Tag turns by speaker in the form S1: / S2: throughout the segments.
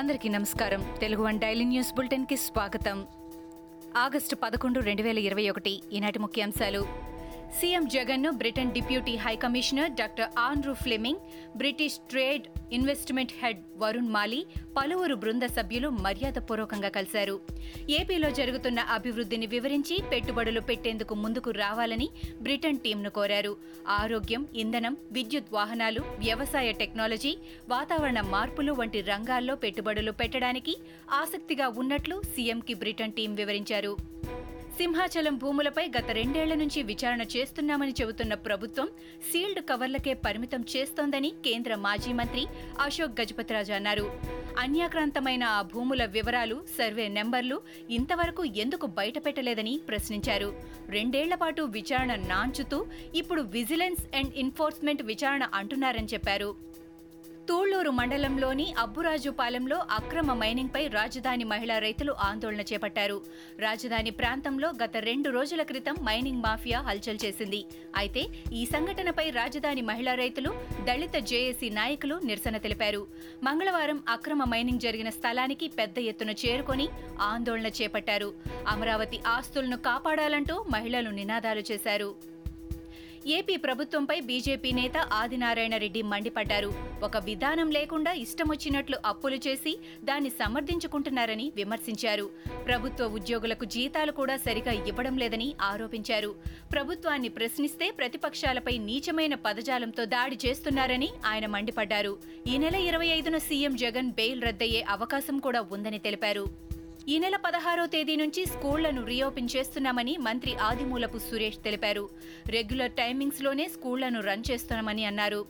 S1: అందరికీ నమస్కారం. Telugu one daily news బులెటిన్కి స్వాగతం. ఆగస్టు పదకొండు రెండు వేల ఇరవై ఒకటి ఈనాటి ముఖ్యాంశాలు. సీఎం జగన్ను Britain deputy high commissioner doctor Andrew Fleming British trade investment head Varun Mali పలువురు బృంద సభ్యులు మర్యాదపూర్వకంగా కలిశారు. ఏపీలో జరుగుతున్న అభివృద్ధిని వివరించి పెట్టుబడులు పెట్టేందుకు ముందుకు రావాలని బ్రిటన్ టీంను కోరారు. ఆరోగ్యం ఇంధనం విద్యుత్ వాహనాలు వ్యవసాయ టెక్నాలజీ వాతావరణ మార్పులు వంటి రంగాల్లో పెట్టుబడులు పెట్టడానికి ఆసక్తిగా ఉన్నట్లు సీఎంకి బ్రిటన్ టీం వివరించారు. సింహాచలం భూములపై గత రెండేళ్ళ నుంచి విచారణ చేస్తున్నామని చెబుతున్న ప్రభుత్వం సీల్డ్ కవర్లకే పరిమితం చేస్తోందని కేంద్ర మాజీ మంత్రి అశోక్ గజపతిరాజు అన్నారు. అన్యాక్రాంతమైన ఆ భూముల వివరాలు సర్వే నెంబర్లు ఇంతవరకు ఎందుకు బయటపెట్టలేదని ప్రశ్నించారు. రెండేళ్ళ పాటు విచారణ నాంచుతూ ఇప్పుడు విజిలెన్స్ అండ్ ఎన్ఫోర్స్మెంట్ విచారణ అంటున్నారని చెప్పారు. తూళ్ళూరు మండలంలోని అబ్బురాజుపాలెంలో అక్రమ మైనింగ్పై రాజధాని మహిళా రైతులు ఆందోళన చేపట్టారు. రాజధాని ప్రాంతంలో గత రెండు రోజుల క్రితం మైనింగ్ మాఫియా హల్చల్ చేసింది. అయితే ఈ సంఘటనపై రాజధాని మహిళా రైతులు దళిత జేఏసీ నాయకులు నిరసన తెలిపారు. మంగళవారం అక్రమ మైనింగ్ జరిగిన స్థలానికి పెద్ద ఎత్తున చేరుకొని ఆందోళన చేపట్టారు. అమరావతి ఆస్తులను కాపాడాలంటూ మహిళలు నినాదాలు చేశారు. ఏపీ ప్రభుత్వంపై బీజేపీ నేత ఆదినారాయణ రెడ్డి మండిపడ్డారు. ఒక విధానం లేకుండా ఇష్టమొచ్చినట్లు అప్పులు చేసి దాన్ని సమర్థించుకుంటున్నారని విమర్శించారు. ప్రభుత్వ ఉద్యోగులకు జీతాలు కూడా సరిగా ఇవ్వడం లేదని ఆరోపించారు. ప్రభుత్వాన్ని ప్రశ్నిస్తే ప్రతిపక్షాలపై నీచమైన పదజాలంతో దాడి చేస్తున్నారని ఆయన మండిపడ్డారు. ఈ నెల ఇరవై ఐదున సీఎం జగన్ బెయిల్ రద్దయ్యే అవకాశం కూడా ఉందని తెలిపారు. ఈ నెల పదహారో తేదీ నుంచి స్కూళ్ళను రీఓపెన్ చేస్తున్నామని మంత్రి ఆదిమూలపు సురేష్ తెలిపారు. రెగ్యులర్ టైమింగ్స్లోనే స్కూళ్ళను రన్ చేస్తున్నామని అన్నారు.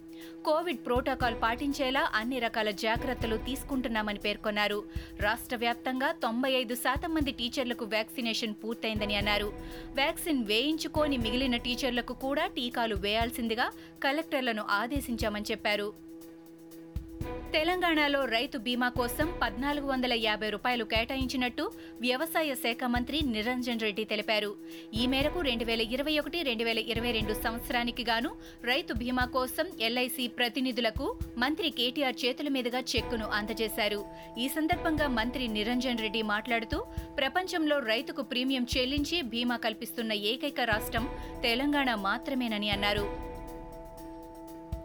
S1: కోవిడ్ ప్రోటోకాల్ పాటించేలా అన్ని రకాల జాగ్రత్తలు తీసుకుంటున్నామని పేర్కొన్నారు. రాష్ట్ర వ్యాప్తంగా తొంభై ఐదు శాతం మంది టీచర్లకు వ్యాక్సినేషన్ పూర్తయిందని అన్నారు. వ్యాక్సిన్ వేయించుకోని మిగిలిన టీచర్లకు కూడా టీకాలు వేయాల్సిందిగా కలెక్టర్లను ఆదేశించామని చెప్పారు. తెలంగాణలో రైతు బీమా కోసం పద్నాలుగు వందల యాభై రూపాయలు కేటాయించినట్టు వ్యవసాయ శాఖ మంత్రి నిరంజన్ రెడ్డి తెలిపారు. ఈ మేరకు రెండు వేల ఇరవై ఒకటి రెండు వేల ఇరవై రెండు సంవత్సరానికి గాను రైతు బీమా కోసం ఎల్ఐసి ప్రతినిధులకు మంత్రి కేటీఆర్ చేతుల మీదుగా చెక్కును అందజేశారు. ఈ సందర్భంగా మంత్రి నిరంజన్ రెడ్డి మాట్లాడుతూ ప్రపంచంలో రైతుకు ప్రీమియం చెల్లించి బీమా కల్పిస్తున్న ఏకైక రాష్ట్రం తెలంగాణ మాత్రమేనని అన్నారు.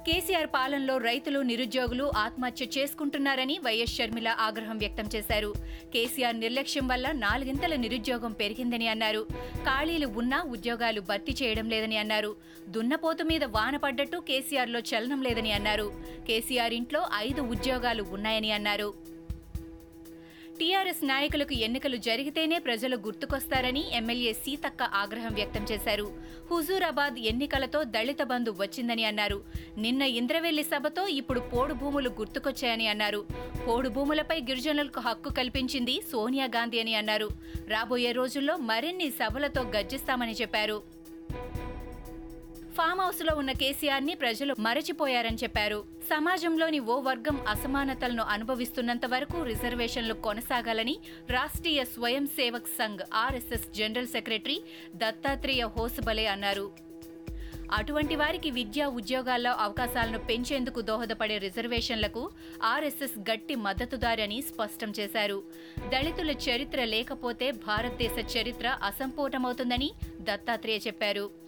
S1: కేసీఆర్ పాలనలో రైతులు నిరుద్యోగులు ఆత్మహత్య చేసుకుంటున్నారని వైఎస్ షర్మిల ఆగ్రహం వ్యక్తం చేశారు. కేసీఆర్ నిర్లక్ష్యం వల్ల నాలుగింతల నిరుద్యోగం పెరిగిందని అన్నారు. ఖాళీలు ఉన్నా ఉద్యోగాలు భర్తీ చేయడం లేదని అన్నారు. దున్నపోతు మీద వాన పడ్డట్టు కేసీఆర్లో చలనం లేదని అన్నారు. కేసీఆర్ ఇంట్లో ఐదు ఉద్యోగాలు ఉన్నాయని అన్నారు. టీఆర్ఎస్ నాయకులకు ఎన్నికలు జరిగితేనే ప్రజలు గుర్తుకొస్తారని ఎమ్మెల్యే సీతక్క ఆగ్రహం వ్యక్తం చేశారు. హుజూరాబాద్ ఎన్నికలతో దళిత బంధు వచ్చిందని అన్నారు. నిన్న ఇంద్రవెల్లి సభతో ఇప్పుడు పోడు భూములు గుర్తుకొచ్చాయని అన్నారు. పోడు భూములపై గిరిజనులకు హక్కు కల్పించింది సోనియా గాంధీ అని అన్నారు. రాబోయే రోజుల్లో మరిన్ని సభలతో గర్జిస్తామని చెప్పారు. ఫామ్ హౌస్లో ఉన్న కేసీఆర్ని ప్రజలు మరచిపోయారని చెప్పారు. సమాజంలోని ఓ వర్గం అసమానతలను అనుభవిస్తున్నంత వరకు రిజర్వేషన్లు కొనసాగాలని Rashtriya Swayamsevak Sangh RSS general secretary Dattatreya Hosabale అన్నారు. అటువంటి వారికి విద్యా ఉద్యోగాల్లో అవకాశాలను పెంచేందుకు దోహదపడే రిజర్వేషన్లకు ఆర్ఎస్ఎస్ గట్టి మద్దతుదారని స్పష్టం చేశారు. దళితుల చరిత్ర లేకపోతే భారతదేశ చరిత్ర అసంపూర్ణమవుతుందని దత్తాత్రేయ చెప్పారు.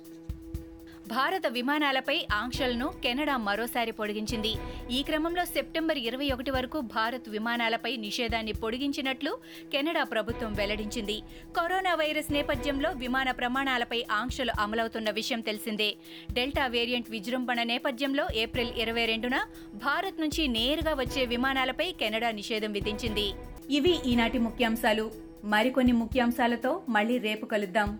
S1: భారత విమానాలపై ఆంక్షలను కెనడా మరోసారి పొడిగించింది. ఈ క్రమంలో సెప్టెంబర్ ఇరవై ఒకటి వరకు భారత్ విమానాలపై నిషేధాన్ని పొడిగించినట్లు కెనడా ప్రభుత్వం వెల్లడించింది. కరోనా వైరస్ నేపథ్యంలో విమాన ప్రమాణాలపై ఆంక్షలు అమలవుతున్న విషయం తెలిసిందే. డెల్టా వేరియంట్ విజృంభణ నేపథ్యంలో ఏప్రిల్ ఇరవై రెండున భారత్ నుంచి నేరుగా వచ్చే విమానాలపై కెనడా నిషేధం విధించింది. ఇవి ఈనాటి ముఖ్యాంశాలు. మరికొన్ని ముఖ్యాంశాలతో మళ్ళీ రేపు కలుద్దాం.